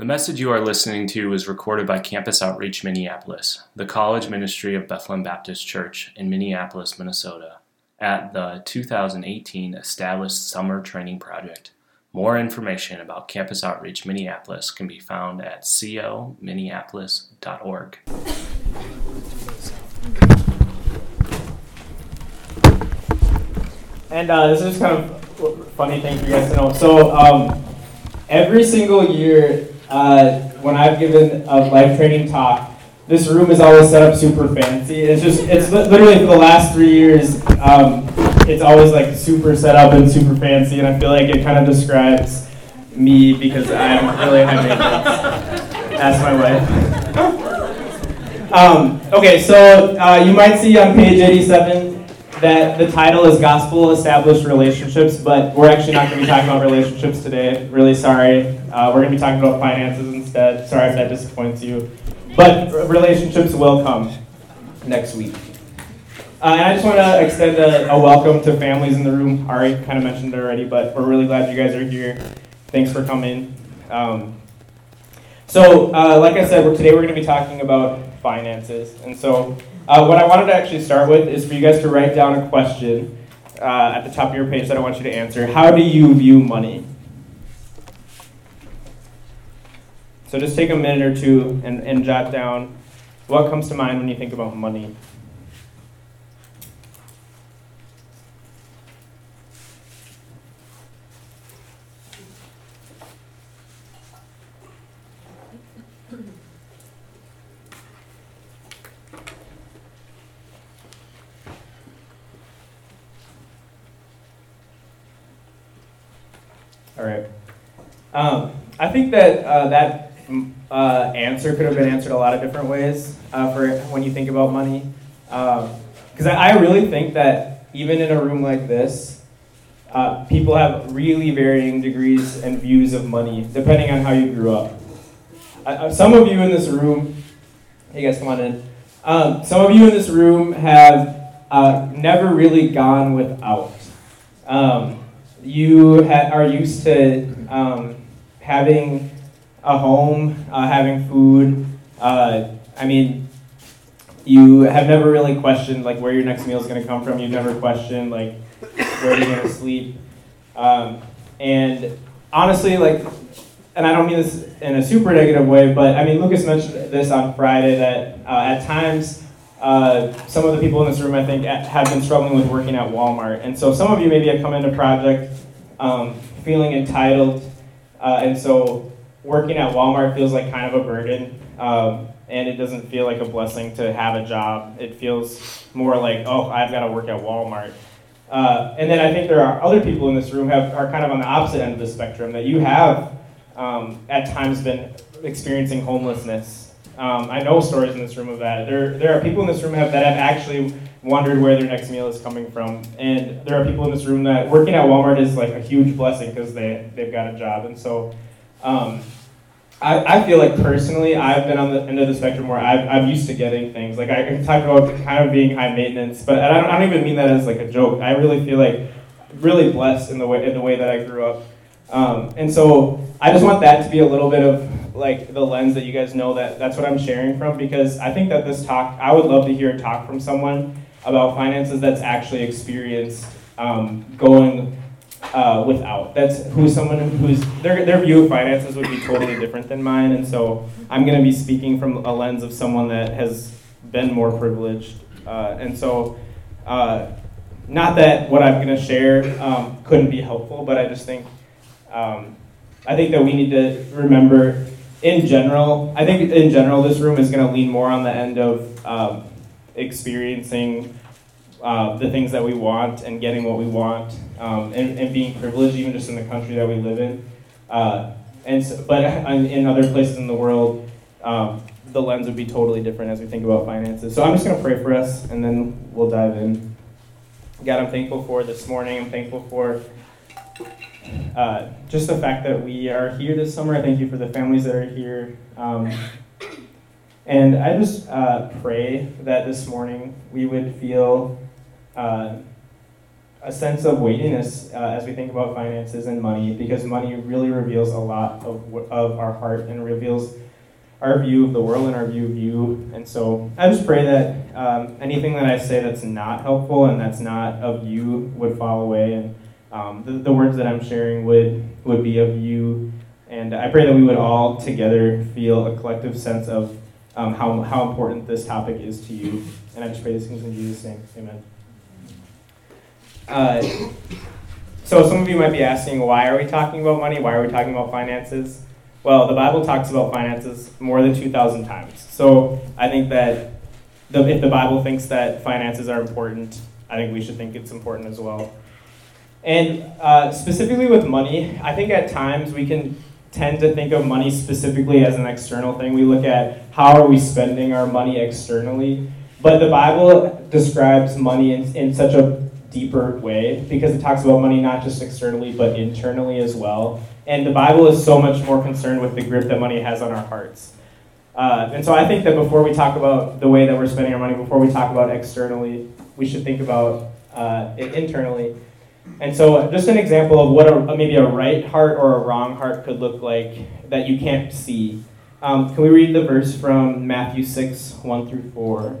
The message you are listening to was recorded by Campus Outreach Minneapolis, the college ministry of Bethlehem Baptist Church in Minneapolis, Minnesota, at the 2018 Established Summer Training Project. More information about Campus Outreach Minneapolis can be found at cominneapolis.org. And uh, this is kind of funny thing for you guys to know. So um, every single year, uh, when I've given a life training talk, this room is always set up super fancy. It's just, it's li- literally for the last three years, um, it's always like super set up and super fancy, and I feel like it kind of describes me because I'm really high maintenance. That's my wife. um, okay, so uh, you might see on page 87 that the title is Gospel Established Relationships, but we're actually not going to be talking about relationships today. Really sorry. Uh, we're going to be talking about finances instead. Sorry if that disappoints you. But relationships will come next week. Uh, and I just want to extend a, a, welcome to families in the room. Ari kind of mentioned it already, but we're really glad you guys are here. Thanks for coming. Um, so, uh, like I said, we're, today we're going to be talking about finances. And so, uh, what I wanted to actually start with is for you guys to write down a question uh, at the top of your page that I want you to answer. How do you view money? So just take a minute or two and, and jot down what comes to mind when you think about money. All right. Um, I think that uh, that uh, answer could have been answered a lot of different ways uh, for when you think about money. Because um, I, I, really think that even in a room like this, uh, people have really varying degrees and views of money depending on how you grew up. Some of you in this room, hey guys, come on in. Um, some of you in this room have uh, never really gone without. Um, you ha- are used to um, having a home, uh, having food. Uh, I mean, you have never really questioned like where your next meal is going to come from. You've never questioned like where you're going to sleep. Um, and honestly, like, and I don't mean this in a super negative way, but I mean Lucas mentioned this on Friday that uh, at times uh, some of the people in this room, I think, have been struggling with working at Walmart. And so some of you maybe have come into project um, feeling entitled. Uh, and so working at Walmart feels like kind of a burden. Um, and it doesn't feel like a blessing to have a job. It feels more like, oh, I've got to work at Walmart. Uh, and then I think there are other people in this room have are kind of on the opposite end of the spectrum that you have um, at times been experiencing homelessness um, I know stories in this room of that. There, there are people in this room have, that have actually wondered where their next meal is coming from, and there are people in this room that working at Walmart is like a huge blessing because they they've got a job, and so. Um, I, I feel like personally, I've been on the end of the spectrum where I've, I'm used to getting things. Like I can talk about kind of being high maintenance, but I don't, I don't even mean that as like a joke. I really feel like really blessed in the way in the way that I grew up. Um, and so I just want that to be a little bit of like the lens that you guys know that that's what I'm sharing from because I think that this talk, I would love to hear a talk from someone about finances that's actually experienced um, going uh, without. That's who's someone who's their their view of finances would be totally different than mine, and so I'm going to be speaking from a lens of someone that has been more privileged, uh, and so. Uh, not that what I'm going to share um, couldn't be helpful, but I just think um, I think that we need to remember in general, I think in general, this room is going to lean more on the end of um, experiencing uh, the things that we want and getting what we want um, and, and, being privileged, even just in the country that we live in. Uh, and so, but in other places in the world, um, the lens would be totally different as we think about finances. So I'm just going to pray for us and then we'll dive in. God, I'm thankful for this morning. I'm thankful for uh, just the fact that we are here this summer. I thank you for the families that are here. Um, and I just uh, pray that this morning we would feel uh, a sense of weightiness uh, as we think about finances and money because money really reveals a lot of, of our heart and reveals our view of the world and our view of you. And so I just pray that um, anything that I say that's not helpful and that's not of you would fall away, and um, the, the words that I'm sharing would would be of you. And I pray that we would all together feel a collective sense of um, how, how important this topic is to you. And I just pray these things in Jesus' name. Amen. Uh, so some of you might be asking, why are we talking about money? Why are we talking about finances? Well, the Bible talks about finances more than 2,000 times. So I think that the, if the Bible thinks that finances are important, I think we should think it's important as well. And uh, specifically with money, I think at times we can tend to think of money specifically as an external thing. We look at how are we spending our money externally. But the Bible describes money in, in such a deeper way because it talks about money not just externally but internally as well. And the Bible is so much more concerned with the grip that money has on our hearts. Uh, and so I think that before we talk about the way that we're spending our money, before we talk about externally, we should think about uh, it internally. And so, just an example of what a, maybe a right heart or a wrong heart could look like that you can't see. Um, can we read the verse from Matthew 6, 1 through 4?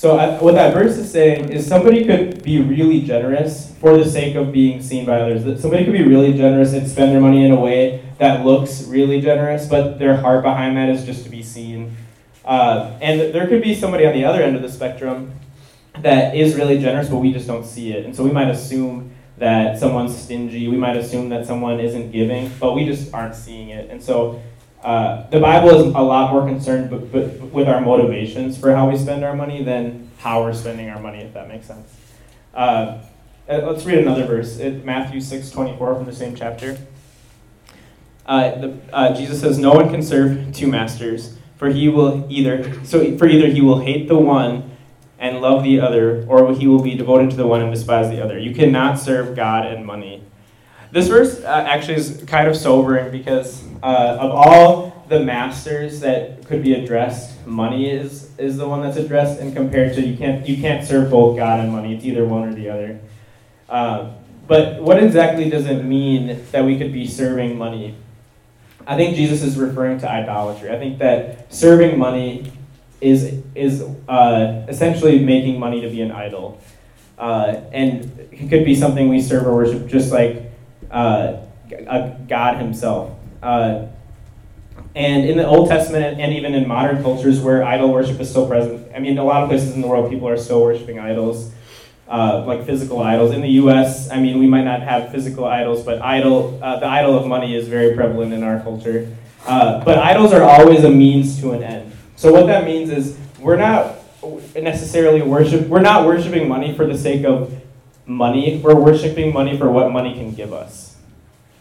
So, uh, what that verse is saying is somebody could be really generous for the sake of being seen by others. Somebody could be really generous and spend their money in a way that looks really generous, but their heart behind that is just to be seen. Uh, and there could be somebody on the other end of the spectrum that is really generous, but we just don't see it. And so we might assume that someone's stingy. We might assume that someone isn't giving, but we just aren't seeing it. And so uh, the Bible is a lot more concerned with our motivations for how we spend our money than how we're spending our money, if that makes sense. Uh, uh let's read another verse. It, Matthew 6 24 from the same chapter. Uh, the, uh, Jesus says, No one can serve two masters, for he will either so for either he will hate the one and love the other, or he will be devoted to the one and despise the other. You cannot serve God and money. This verse uh, actually is kind of sobering because uh, of all the masters that could be addressed, money is is the one that's addressed, and compared to you can't you can't serve both God and money. It's either one or the other. Uh, but what exactly does it mean that we could be serving money? I think Jesus is referring to idolatry. I think that serving money is is uh, essentially making money to be an idol, uh, and it could be something we serve or worship, just like uh, God Himself. Uh, and in the Old Testament and even in modern cultures where idol worship is still present, I mean, a lot of places in the world people are still worshiping idols, uh, like physical idols. In the U.S., I mean, we might not have physical idols, but idol, uh, the idol of money is very prevalent in our culture. Uh, but idols are always a means to an end. So what that means is we're not necessarily worship. We're not worshiping money for the sake of money. We're worshiping money for what money can give us.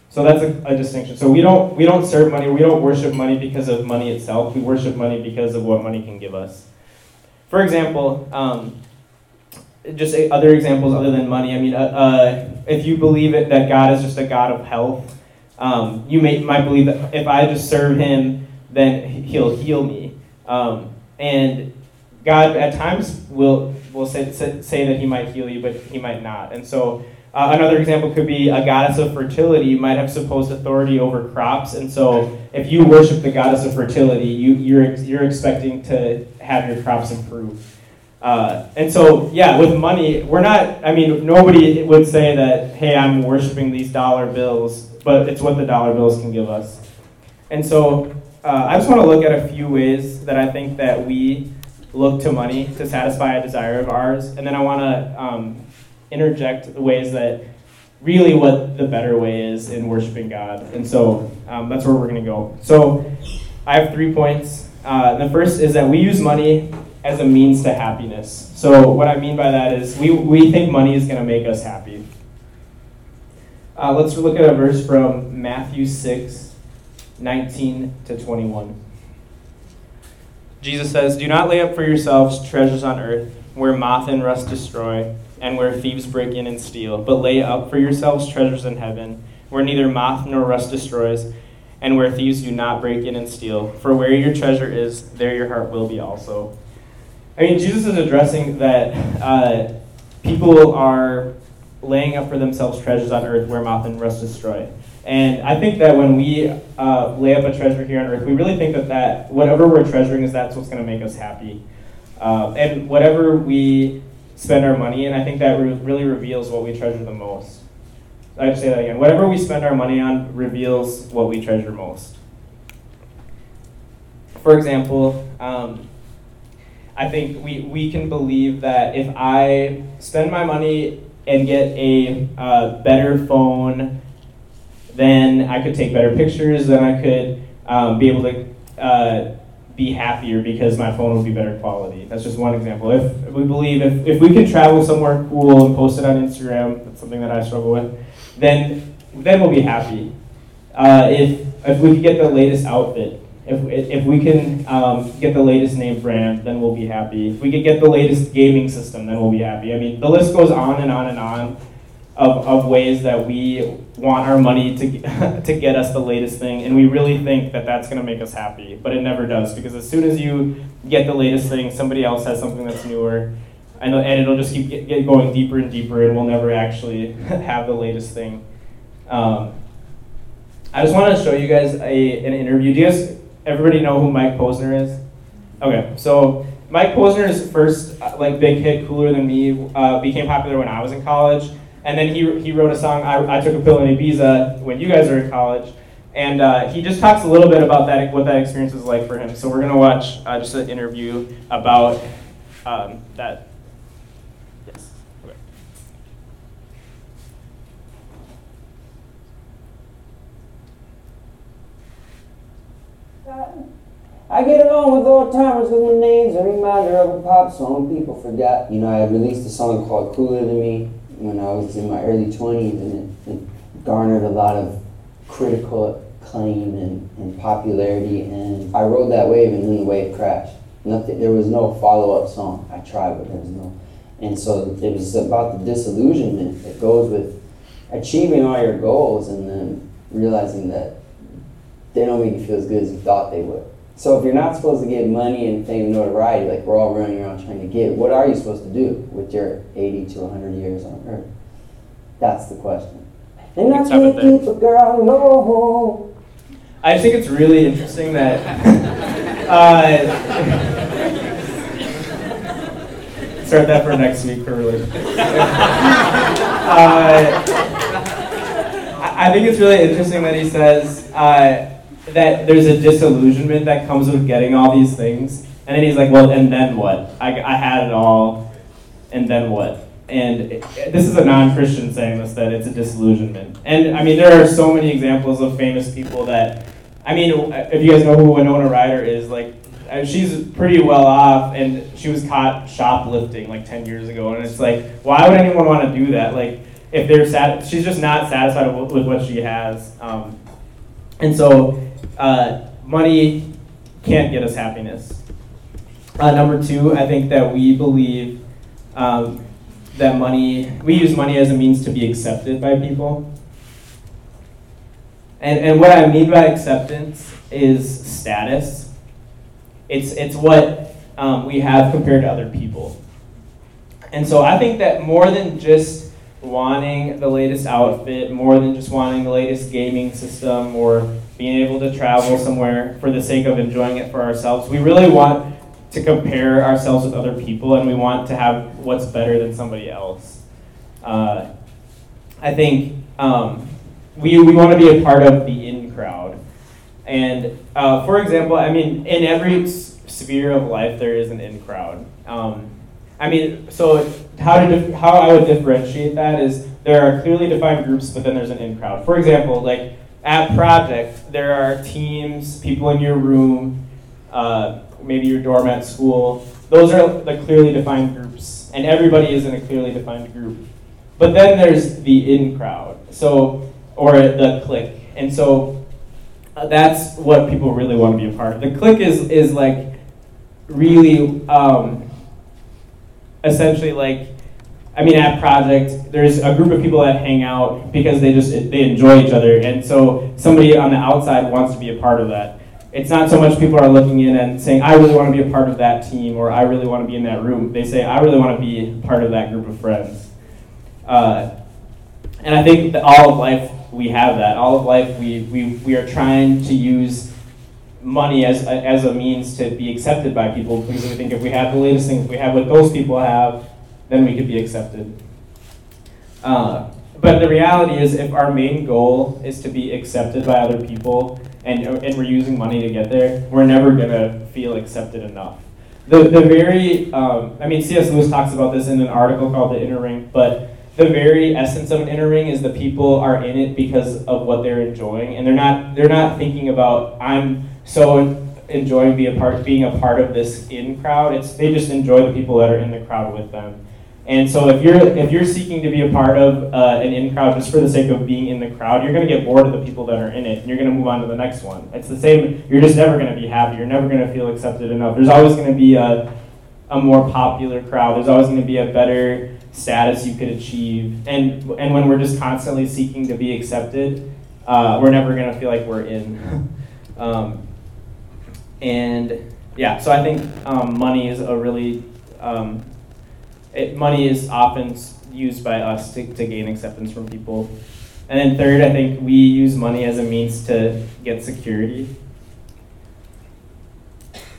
So that's a, a, distinction. So we don't we don't serve money. We don't worship money because of money itself. We worship money because of what money can give us. For example, um, just other examples other than money. I mean, uh, uh, if you believe it that God is just a God of health, um, you may might believe that if I just serve Him, then He'll heal me. Um, and God at times will will say, say that he might heal you, but he might not. And so uh, another example could be a goddess of fertility might have supposed authority over crops. And so if you worship the goddess of fertility, you, you're, you're expecting to have your crops improve. Uh, and so, yeah, with money, we're not, I mean, nobody would say that, hey, I'm worshiping these dollar bills, but it's what the dollar bills can give us. And so, uh, I just want to look at a few ways that I think that we look to money to satisfy a desire of ours. And then I want to um, interject the ways that really what the better way is in worshiping God. And so um, that's where we're going to go. So I have three points. Uh, the first is that we use money as a means to happiness. So what I mean by that is we, we think money is going to make us happy. Uh, let's look at a verse from Matthew 6, 19 to 21. Jesus says, Do not lay up for yourselves treasures on earth, where moth and rust destroy, and where thieves break in and steal, but lay up for yourselves treasures in heaven, where neither moth nor rust destroys, and where thieves do not break in and steal. For where your treasure is, there your heart will be also. I mean, Jesus is addressing that uh, people are laying up for themselves treasures on earth where moth and rust destroy. And I think that when we uh, lay up a treasure here on earth, we really think that, that whatever we're treasuring is that's what's going to make us happy. Uh, and whatever we spend our money in, I think that re- really reveals what we treasure the most. I have to say that again. Whatever we spend our money on reveals what we treasure most. For example, um, I think we, we can believe that if I spend my money and get a uh, better phone, then I could take better pictures, then I could um, be able to uh, be happier because my phone would be better quality. That's just one example. If, if we believe if, if we can travel somewhere cool and post it on Instagram, that's something that I struggle with, then then we'll be happy. Uh, if if we could get the latest outfit, if, if we can um, get the latest name brand, then we'll be happy. If we could get the latest gaming system, then we'll be happy. I mean, the list goes on and on and on of, of ways that we want our money to, to get us the latest thing, and we really think that that's going to make us happy, but it never does because as soon as you get the latest thing, somebody else has something that's newer, and, and it'll just keep get, get going deeper and deeper, and we'll never actually have the latest thing. Um, I just want to show you guys a, an interview. Do you guys, everybody know who Mike Posner is? Okay, so Mike Posner's first uh, like big hit, "Cooler Than Me," uh, became popular when I was in college and then he, he wrote a song, I, I Took a Pill in Ibiza, when you guys were in college. And uh, he just talks a little bit about that, what that experience was like for him. So we're going to watch uh, just an interview about um, that. Yes. Okay. I get along with old timers with my name's a reminder of a pop song people forgot. You know, I released a song called Cooler Than Me when I was in my early 20s, and it, it garnered a lot of critical acclaim and, and popularity. And I rode that wave, and then the wave crashed. Nothing. There was no follow-up song. I tried, but there was no. And so it was about the disillusionment that goes with achieving all your goals, and then realizing that they don't make you feel as good as you thought they would. So if you're not supposed to get money and fame and notoriety, like we're all running around trying to get, what are you supposed to do with your 80 to 100 years on earth? That's the question. And I can't keep a girl low. I think it's really interesting that. uh, start that for next week for really. uh, I think it's really interesting that he says. Uh, that there's a disillusionment that comes with getting all these things. And then he's like, well, and then what? I, I had it all, and then what? And it, this is a non Christian saying this, that it's a disillusionment. And I mean, there are so many examples of famous people that, I mean, if you guys know who Winona Ryder is, like, uh, she's pretty well off, and she was caught shoplifting like 10 years ago. And it's like, why would anyone want to do that? Like, if they're sad, she's just not satisfied with, with what she has. Um, and so uh, money can't get us happiness. Uh, number two, I think that we believe um, that money, we use money as a means to be accepted by people. And, and what I mean by acceptance is status. It's, it's what um, we have compared to other people. And so I think that more than just wanting the latest outfit, more than just wanting the latest gaming system or being able to travel somewhere for the sake of enjoying it for ourselves. We really want to compare ourselves with other people and we want to have what's better than somebody else. Uh, I think um, we, we want to be a part of the in crowd. And uh, for example, I mean, in every sphere of life, there is an in crowd. Um, I mean, so how, to dif- how I would differentiate that is there are clearly defined groups, but then there's an in crowd. For example, like at Project, there are teams, people in your room, uh, maybe your dorm at school. Those are the clearly defined groups, and everybody is in a clearly defined group. but then there's the in crowd, so or the clique, and so uh, that's what people really want to be a part of. The clique is is like really um, essentially like I mean, at Project, there's a group of people that hang out because they just they enjoy each other, and so somebody on the outside wants to be a part of that. It's not so much people are looking in and saying, "I really want to be a part of that team," or "I really want to be in that room." They say, "I really want to be part of that group of friends." Uh, and I think that all of life we have that. All of life we we, we are trying to use money as a, as a means to be accepted by people because we think if we have the latest thing, if we have what those people have, then we could be accepted. Uh, but the reality is, if our main goal is to be accepted by other people, and, and we're using money to get there, we're never going to feel accepted enough. The, the very, um, I mean, C.S. Lewis talks about this in an article called The Inner Ring, but the very essence of an inner ring is the people are in it because of what they're enjoying, and they're not they're not thinking about I'm so enjoying being a part being a part of this in crowd. It's they just enjoy the people that are in the crowd with them. And so if you're if you're seeking to be a part of uh, an in crowd just for the sake of being in the crowd, you're going to get bored of the people that are in it, and you're going to move on to the next one. It's the same. You're just never going to be happy. You're never going to feel accepted enough. There's always going to be a a more popular crowd. There's always going to be a better status you could achieve. And and when we're just constantly seeking to be accepted, uh, we're never going to feel like we're in. um, and yeah, so I think um, money is a really um, it, money is often used by us to, to gain acceptance from people. And then third, I think we use money as a means to get security.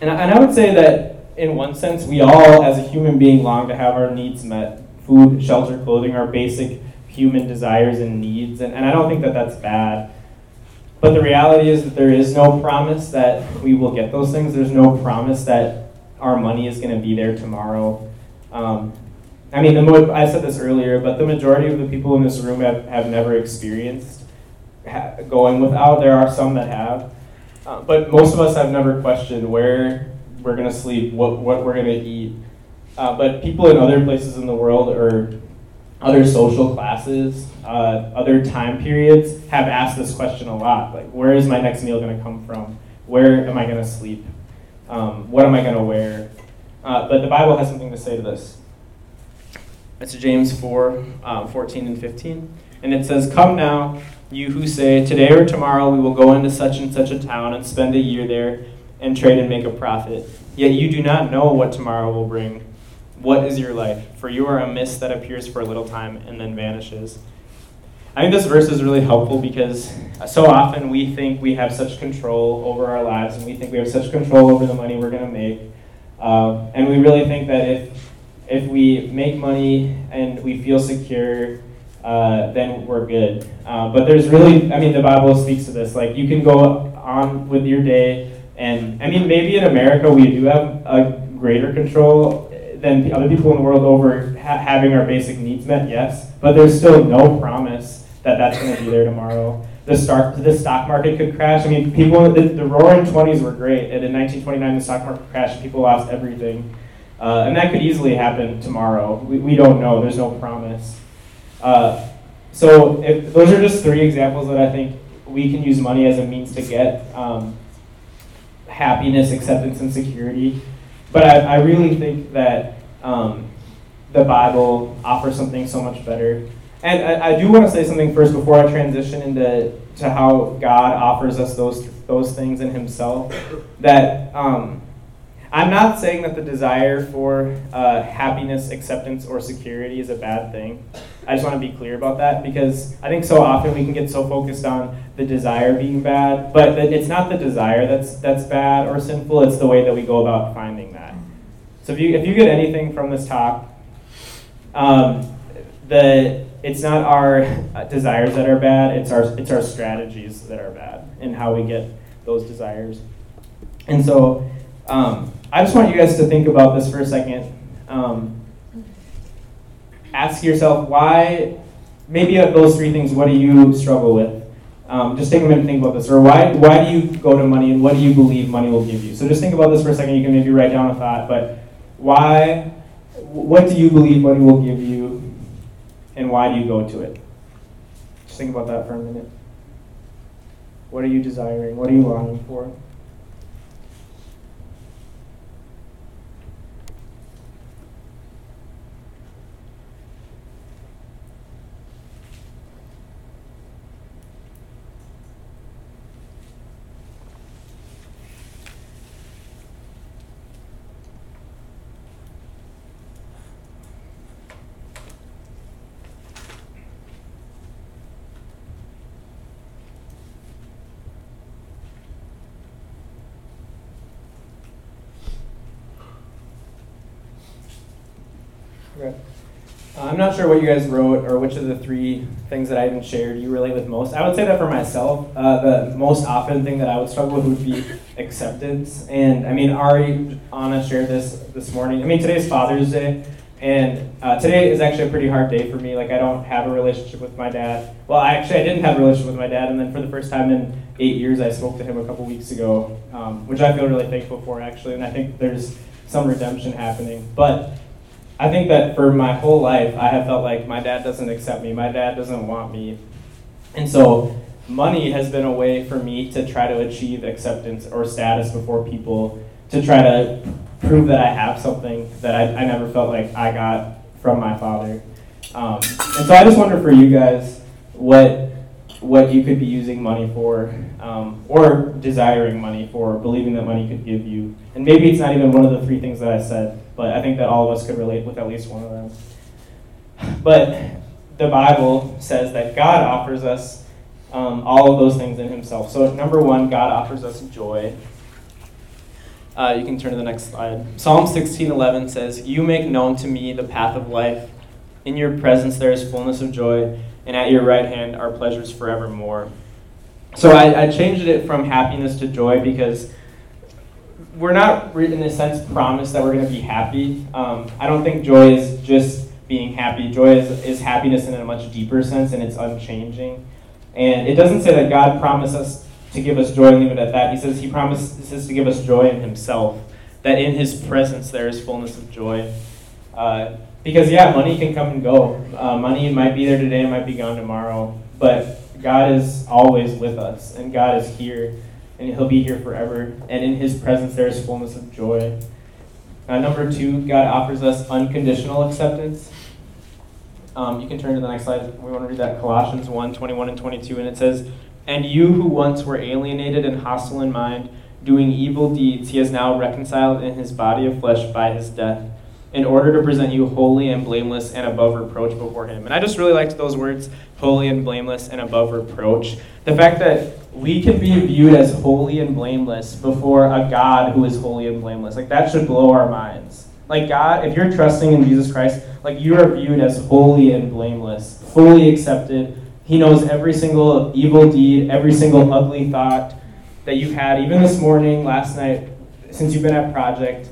And I, and I would say that in one sense, we all, as a human being, long to have our needs met food, shelter, clothing, our basic human desires and needs. And, and I don't think that that's bad. But the reality is that there is no promise that we will get those things. There's no promise that our money is going to be there tomorrow. Um, I mean, the I said this earlier, but the majority of the people in this room have, have never experienced ha- going without. There are some that have. Uh, but most of us have never questioned where we're going to sleep, what, what we're going to eat. Uh, but people in other places in the world or other social classes, uh, other time periods have asked this question a lot. Like, where is my next meal going to come from? Where am I going to sleep? Um, what am I going to wear? Uh, but the Bible has something to say to this. It's James 4 um, 14 and 15. And it says, Come now, you who say, Today or tomorrow we will go into such and such a town and spend a year there and trade and make a profit. Yet you do not know what tomorrow will bring. What is your life? For you are a mist that appears for a little time and then vanishes. I think this verse is really helpful because so often we think we have such control over our lives and we think we have such control over the money we're going to make um, and we really think that if if we make money and we feel secure, uh, then we're good. Uh, but there's really, I mean, the Bible speaks to this. Like you can go on with your day, and I mean, maybe in America we do have a greater control than other people in the world over ha- having our basic needs met. Yes, but there's still no promise that that's going to be there tomorrow the stock the stock market could crash. I mean, people the, the roaring twenties were great, and in 1929 the stock market crashed. And people lost everything, uh, and that could easily happen tomorrow. We, we don't know. There's no promise. Uh, so if, those are just three examples that I think we can use money as a means to get um, happiness, acceptance, and security. But I, I really think that um, the Bible offers something so much better. And I, I do want to say something first before I transition into to how God offers us those those things in Himself. That um, I'm not saying that the desire for uh, happiness, acceptance, or security is a bad thing. I just want to be clear about that because I think so often we can get so focused on the desire being bad, but it's not the desire that's that's bad or sinful. It's the way that we go about finding that. So if you if you get anything from this talk, um, the it's not our uh, desires that are bad, it's our, it's our strategies that are bad and how we get those desires. And so um, I just want you guys to think about this for a second. Um, ask yourself why, maybe of those three things, what do you struggle with? Um, just take a minute to think about this. Or why, why do you go to money and what do you believe money will give you? So just think about this for a second. You can maybe write down a thought, but why, what do you believe money will give you? and why do you go to it? Just think about that for a minute. What are you desiring? What are you longing for? Okay. Uh, I'm not sure what you guys wrote or which of the three things that I even shared you relate with most. I would say that for myself, uh, the most often thing that I would struggle with would be acceptance. And I mean, Ari, Anna shared this this morning. I mean, today's Father's Day, and uh, today is actually a pretty hard day for me. Like, I don't have a relationship with my dad. Well, I actually I didn't have a relationship with my dad, and then for the first time in eight years, I spoke to him a couple weeks ago, um, which I feel really thankful for actually. And I think there's some redemption happening, but I think that for my whole life, I have felt like my dad doesn't accept me, my dad doesn't want me. And so, money has been a way for me to try to achieve acceptance or status before people, to try to prove that I have something that I, I never felt like I got from my father. Um, and so, I just wonder for you guys what what you could be using money for, um, or desiring money for, believing that money could give you. And maybe it's not even one of the three things that I said, but I think that all of us could relate with at least one of them. But the Bible says that God offers us um, all of those things in Himself. So, number one, God offers us joy. Uh, you can turn to the next slide. Psalm 16:11 says, "You make known to me the path of life. In your presence there is fullness of joy, and at your right hand are pleasures forevermore." So I, I changed it from happiness to joy because we're not, in a sense, promised that we're going to be happy. Um, I don't think joy is just being happy. Joy is, is happiness in a much deeper sense, and it's unchanging. And it doesn't say that God promised us to give us joy and leave it at that. He says He promises to give us joy in Himself, that in His presence there is fullness of joy. Uh, because, yeah, money can come and go. Uh, money might be there today, it might be gone tomorrow. But God is always with us, and God is here and he'll be here forever. And in his presence, there is fullness of joy. Uh, number two, God offers us unconditional acceptance. Um, you can turn to the next slide. We want to read that Colossians 1 21 and 22. And it says, And you who once were alienated and hostile in mind, doing evil deeds, he has now reconciled in his body of flesh by his death, in order to present you holy and blameless and above reproach before him. And I just really liked those words, holy and blameless and above reproach. The fact that we can be viewed as holy and blameless before a God who is holy and blameless. Like that should blow our minds. Like God, if you're trusting in Jesus Christ, like you are viewed as holy and blameless, fully accepted. He knows every single evil deed, every single ugly thought that you've had, even this morning, last night, since you've been at project.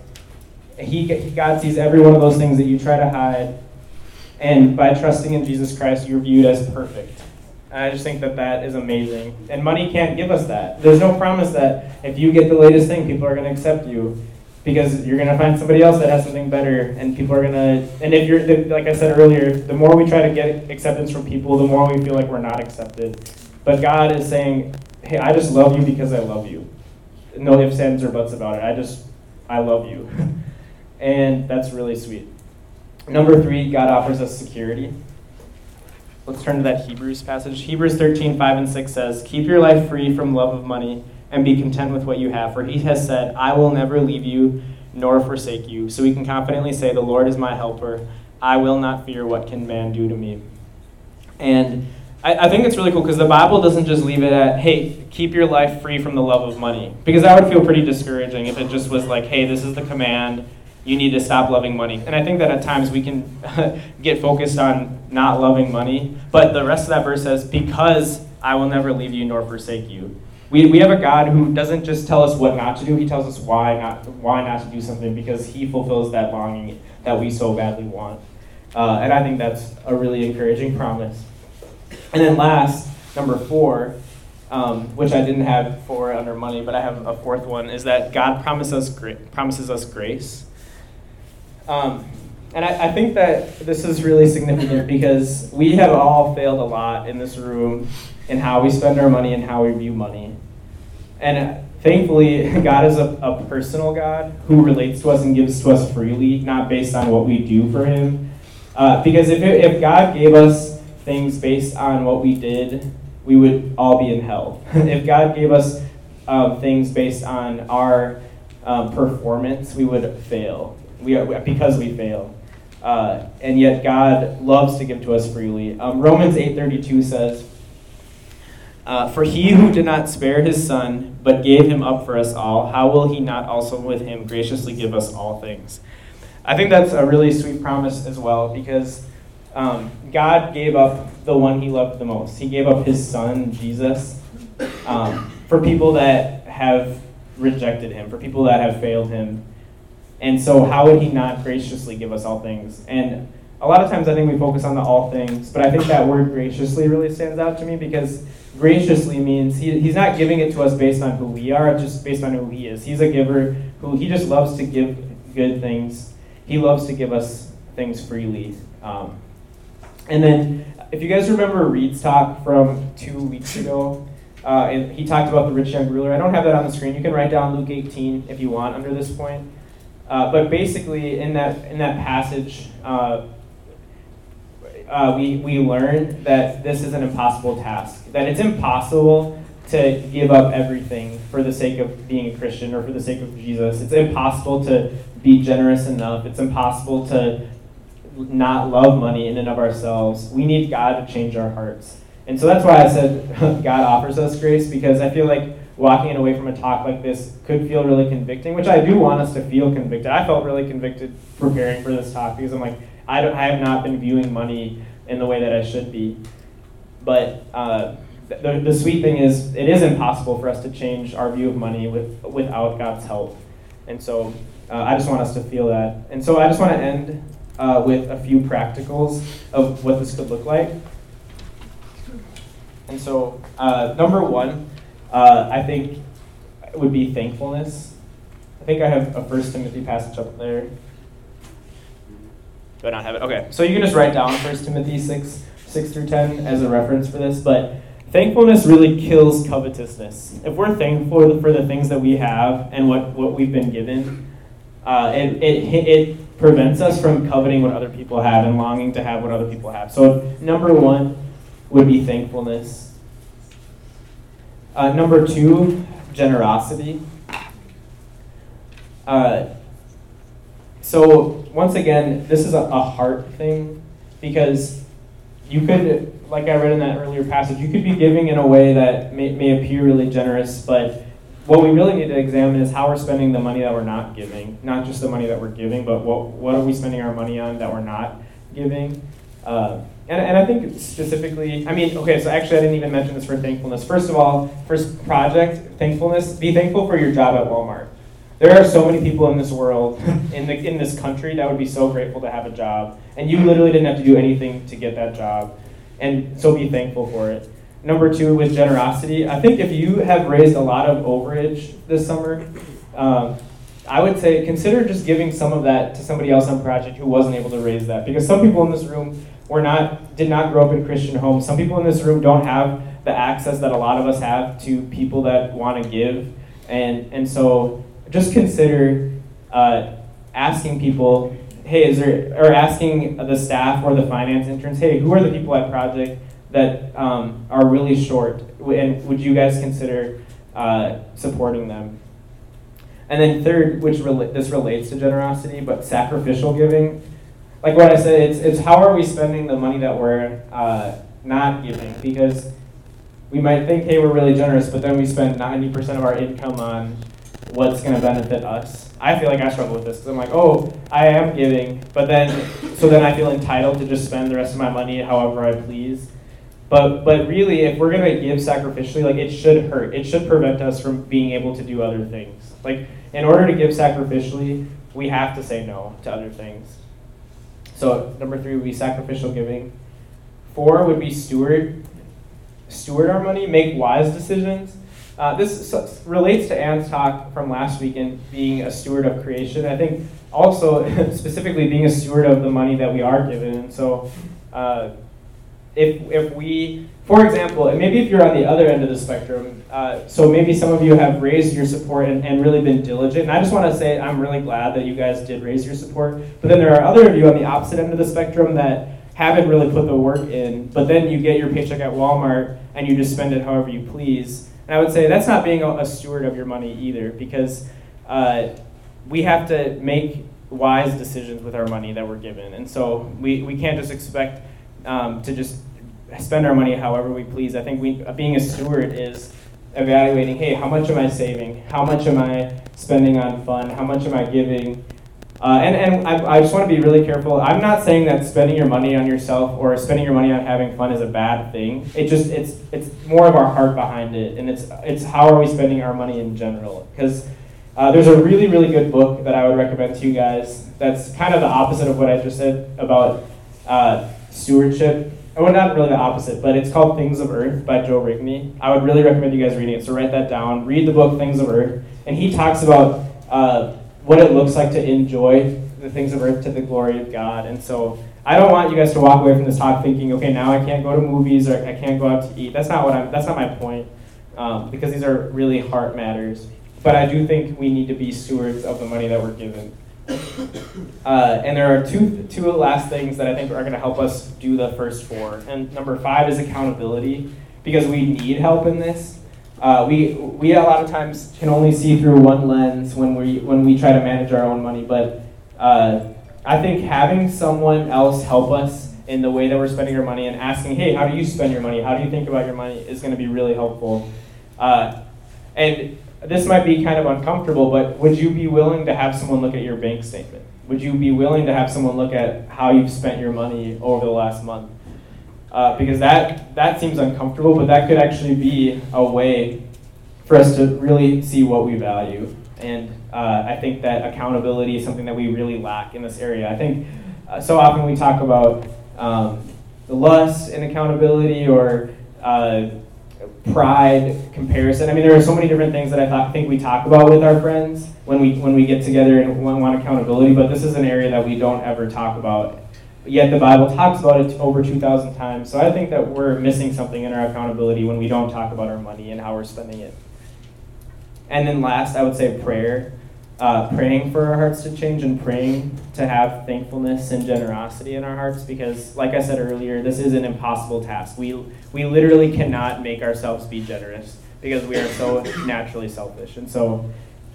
He, God sees every one of those things that you try to hide. And by trusting in Jesus Christ, you're viewed as perfect. And I just think that that is amazing. And money can't give us that. There's no promise that if you get the latest thing, people are going to accept you because you're going to find somebody else that has something better and people are going to and if you're like i said earlier the more we try to get acceptance from people the more we feel like we're not accepted but god is saying hey i just love you because i love you no ifs ands or buts about it i just i love you and that's really sweet number three god offers us security Let's turn to that Hebrews passage. Hebrews 13, 5 and 6 says, Keep your life free from love of money and be content with what you have. For he has said, I will never leave you nor forsake you. So we can confidently say, The Lord is my helper. I will not fear what can man do to me. And I, I think it's really cool because the Bible doesn't just leave it at, hey, keep your life free from the love of money. Because that would feel pretty discouraging if it just was like, hey, this is the command you need to stop loving money. And I think that at times we can get focused on not loving money, but the rest of that verse says, Because I will never leave you nor forsake you. We, we have a God who doesn't just tell us what not to do, he tells us why not, why not to do something because he fulfills that longing that we so badly want. Uh, and I think that's a really encouraging promise. And then last, number four, um, which I didn't have for under money, but I have a fourth one, is that God promises promises us grace. Um, and I, I think that this is really significant because we have all failed a lot in this room in how we spend our money and how we view money. And thankfully, God is a, a personal God who relates to us and gives to us freely, not based on what we do for Him. Uh, because if, it, if God gave us things based on what we did, we would all be in hell. if God gave us um, things based on our um, performance, we would fail. We are, because we fail. Uh, and yet God loves to give to us freely. Um, Romans 8:32 says, uh, "For he who did not spare his son, but gave him up for us all, how will he not also with him graciously give us all things?" I think that's a really sweet promise as well because um, God gave up the one He loved the most. He gave up His Son Jesus um, for people that have rejected Him, for people that have failed Him and so, how would He not graciously give us all things? And a lot of times I think we focus on the all things, but I think that word graciously really stands out to me because graciously means he, He's not giving it to us based on who we are, just based on who He is. He's a giver who He just loves to give good things, He loves to give us things freely. Um, and then, if you guys remember Reed's talk from two weeks ago, uh, he talked about the rich young ruler. I don't have that on the screen. You can write down Luke 18 if you want under this point. Uh, but basically, in that in that passage, uh, uh, we we learn that this is an impossible task. That it's impossible to give up everything for the sake of being a Christian or for the sake of Jesus. It's impossible to be generous enough. It's impossible to not love money in and of ourselves. We need God to change our hearts. And so that's why I said God offers us grace because I feel like walking away from a talk like this could feel really convicting, which I do want us to feel convicted. I felt really convicted preparing for this talk because I'm like, I, don't, I have not been viewing money in the way that I should be. But uh, the, the sweet thing is, it is impossible for us to change our view of money with, without God's help. And so uh, I just want us to feel that. And so I just want to end uh, with a few practicals of what this could look like. And so, uh, number one, uh, I think it would be thankfulness. I think I have a First Timothy passage up there. Do I not have it? Okay, so you can just write down First Timothy 6, 6 through 10 as a reference for this, but thankfulness really kills covetousness. If we're thankful for the things that we have and what, what we've been given, uh, it, it, it prevents us from coveting what other people have and longing to have what other people have. So, number one would be thankfulness. Uh, number two, generosity. Uh, so once again, this is a, a heart thing because you could, like I read in that earlier passage, you could be giving in a way that may, may appear really generous, but what we really need to examine is how we're spending the money that we're not giving. Not just the money that we're giving, but what, what are we spending our money on that we're not giving. Uh, and, and I think specifically, I mean, okay, so actually I didn't even mention this for thankfulness. First of all, first project, thankfulness, be thankful for your job at Walmart. There are so many people in this world, in, the, in this country, that would be so grateful to have a job. And you literally didn't have to do anything to get that job. And so be thankful for it. Number two, with generosity, I think if you have raised a lot of overage this summer, um, I would say consider just giving some of that to somebody else on project who wasn't able to raise that. Because some people in this room were not did not grow up in Christian homes. Some people in this room don't have the access that a lot of us have to people that want to give, and and so just consider uh, asking people, hey, is there or asking the staff or the finance interns, hey, who are the people at Project that um, are really short, and would you guys consider uh, supporting them? And then third, which rela- this relates to generosity, but sacrificial giving like what I said, it's, it's how are we spending the money that we're uh, not giving? Because we might think, hey, we're really generous, but then we spend 90% of our income on what's going to benefit us. I feel like I struggle with this because I'm like, oh, I am giving, but then, so then I feel entitled to just spend the rest of my money however I please. But, but really, if we're going to give sacrificially, like it should hurt. It should prevent us from being able to do other things. Like, in order to give sacrificially, we have to say no to other things. So number three would be sacrificial giving. Four would be steward, steward our money, make wise decisions. Uh, this relates to Anne's talk from last week in being a steward of creation. I think also specifically being a steward of the money that we are given. And so, uh, if if we, for example, and maybe if you're on the other end of the spectrum, uh, so maybe some of you have raised your support and, and really been diligent. And I just want to say I'm really glad that you guys did raise your support. But then there are other of you on the opposite end of the spectrum that haven't really put the work in, but then you get your paycheck at Walmart and you just spend it however you please. And I would say that's not being a, a steward of your money either, because uh, we have to make wise decisions with our money that we're given. And so we, we can't just expect um, to just spend our money however we please. I think we, being a steward is evaluating hey, how much am I saving? How much am I spending on fun? How much am I giving? Uh, and and I, I just want to be really careful. I'm not saying that spending your money on yourself or spending your money on having fun is a bad thing. It just it's it's more of our heart behind it, and it's it's how are we spending our money in general? Because uh, there's a really really good book that I would recommend to you guys. That's kind of the opposite of what I just said about uh, stewardship. Well, not really the opposite, but it's called Things of Earth by Joe Rigney. I would really recommend you guys reading it. So write that down. Read the book Things of Earth, and he talks about uh, what it looks like to enjoy the things of earth to the glory of God. And so I don't want you guys to walk away from this talk thinking, okay, now I can't go to movies or I can't go out to eat. That's not what I'm. That's not my point, um, because these are really heart matters. But I do think we need to be stewards of the money that we're given. Uh, and there are two two last things that I think are going to help us do the first four. And number five is accountability, because we need help in this. Uh, we we a lot of times can only see through one lens when we when we try to manage our own money. But uh, I think having someone else help us in the way that we're spending our money and asking, hey, how do you spend your money? How do you think about your money? Is going to be really helpful. Uh, and this might be kind of uncomfortable, but would you be willing to have someone look at your bank statement? Would you be willing to have someone look at how you've spent your money over the last month? uh, because that, that seems uncomfortable, but that could actually be a way for us to really see what we value. And uh, I think that accountability is something that we really lack in this area. I think uh, so often we talk about um, the lust and accountability or uh, pride comparison. I mean, there are so many different things that I thought, think we talk about with our friends when we when we get together and want accountability. But this is an area that we don't ever talk about yet the Bible talks about it over 2,000 times. So I think that we're missing something in our accountability when we don't talk about our money and how we're spending it. And then last, I would say prayer. Uh, praying for our hearts to change and praying to have thankfulness and generosity in our hearts because like i said earlier this is an impossible task we, we literally cannot make ourselves be generous because we are so naturally selfish and so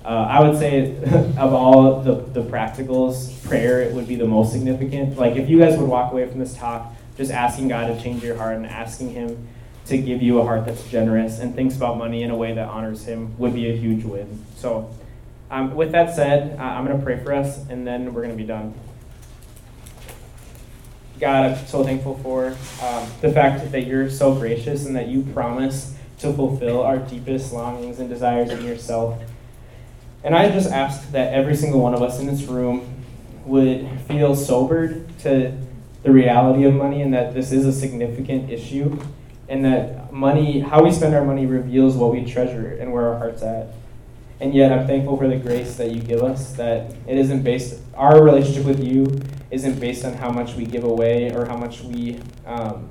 uh, I would say of all the, the practicals, prayer it would be the most significant. Like if you guys would walk away from this talk just asking God to change your heart and asking Him to give you a heart that's generous and thinks about money in a way that honors Him would be a huge win. So, um, with that said, uh, I'm going to pray for us and then we're going to be done. God, I'm so thankful for um, the fact that you're so gracious and that you promise to fulfill our deepest longings and desires in yourself. And I just ask that every single one of us in this room would feel sobered to the reality of money and that this is a significant issue and that money, how we spend our money reveals what we treasure and where our heart's at. And yet I'm thankful for the grace that you give us, that it isn't based, our relationship with you isn't based on how much we give away or how much we um,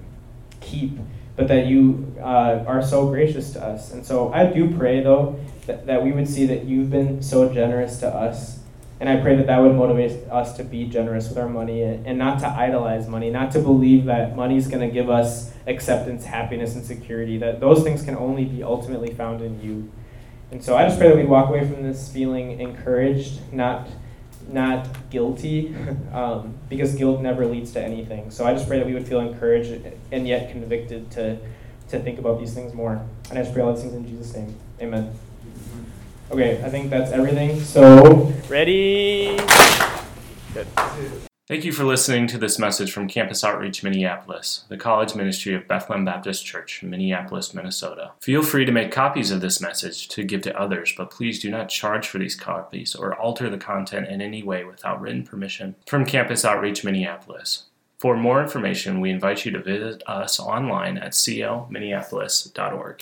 keep, but that you uh, are so gracious to us. And so I do pray, though, that, that we would see that you've been so generous to us. And I pray that that would motivate us to be generous with our money and, and not to idolize money, not to believe that money is going to give us acceptance, happiness, and security, that those things can only be ultimately found in you. And so I just pray that we walk away from this feeling encouraged, not not guilty, um, because guilt never leads to anything. So I just pray that we would feel encouraged and yet convicted to, to think about these things more. And I just pray all these things in Jesus' name. Amen. Okay, I think that's everything. So, ready? Good. Thank you for listening to this message from Campus Outreach Minneapolis, the college ministry of Bethlehem Baptist Church, Minneapolis, Minnesota. Feel free to make copies of this message to give to others, but please do not charge for these copies or alter the content in any way without written permission from Campus Outreach Minneapolis. For more information, we invite you to visit us online at clminneapolis.org.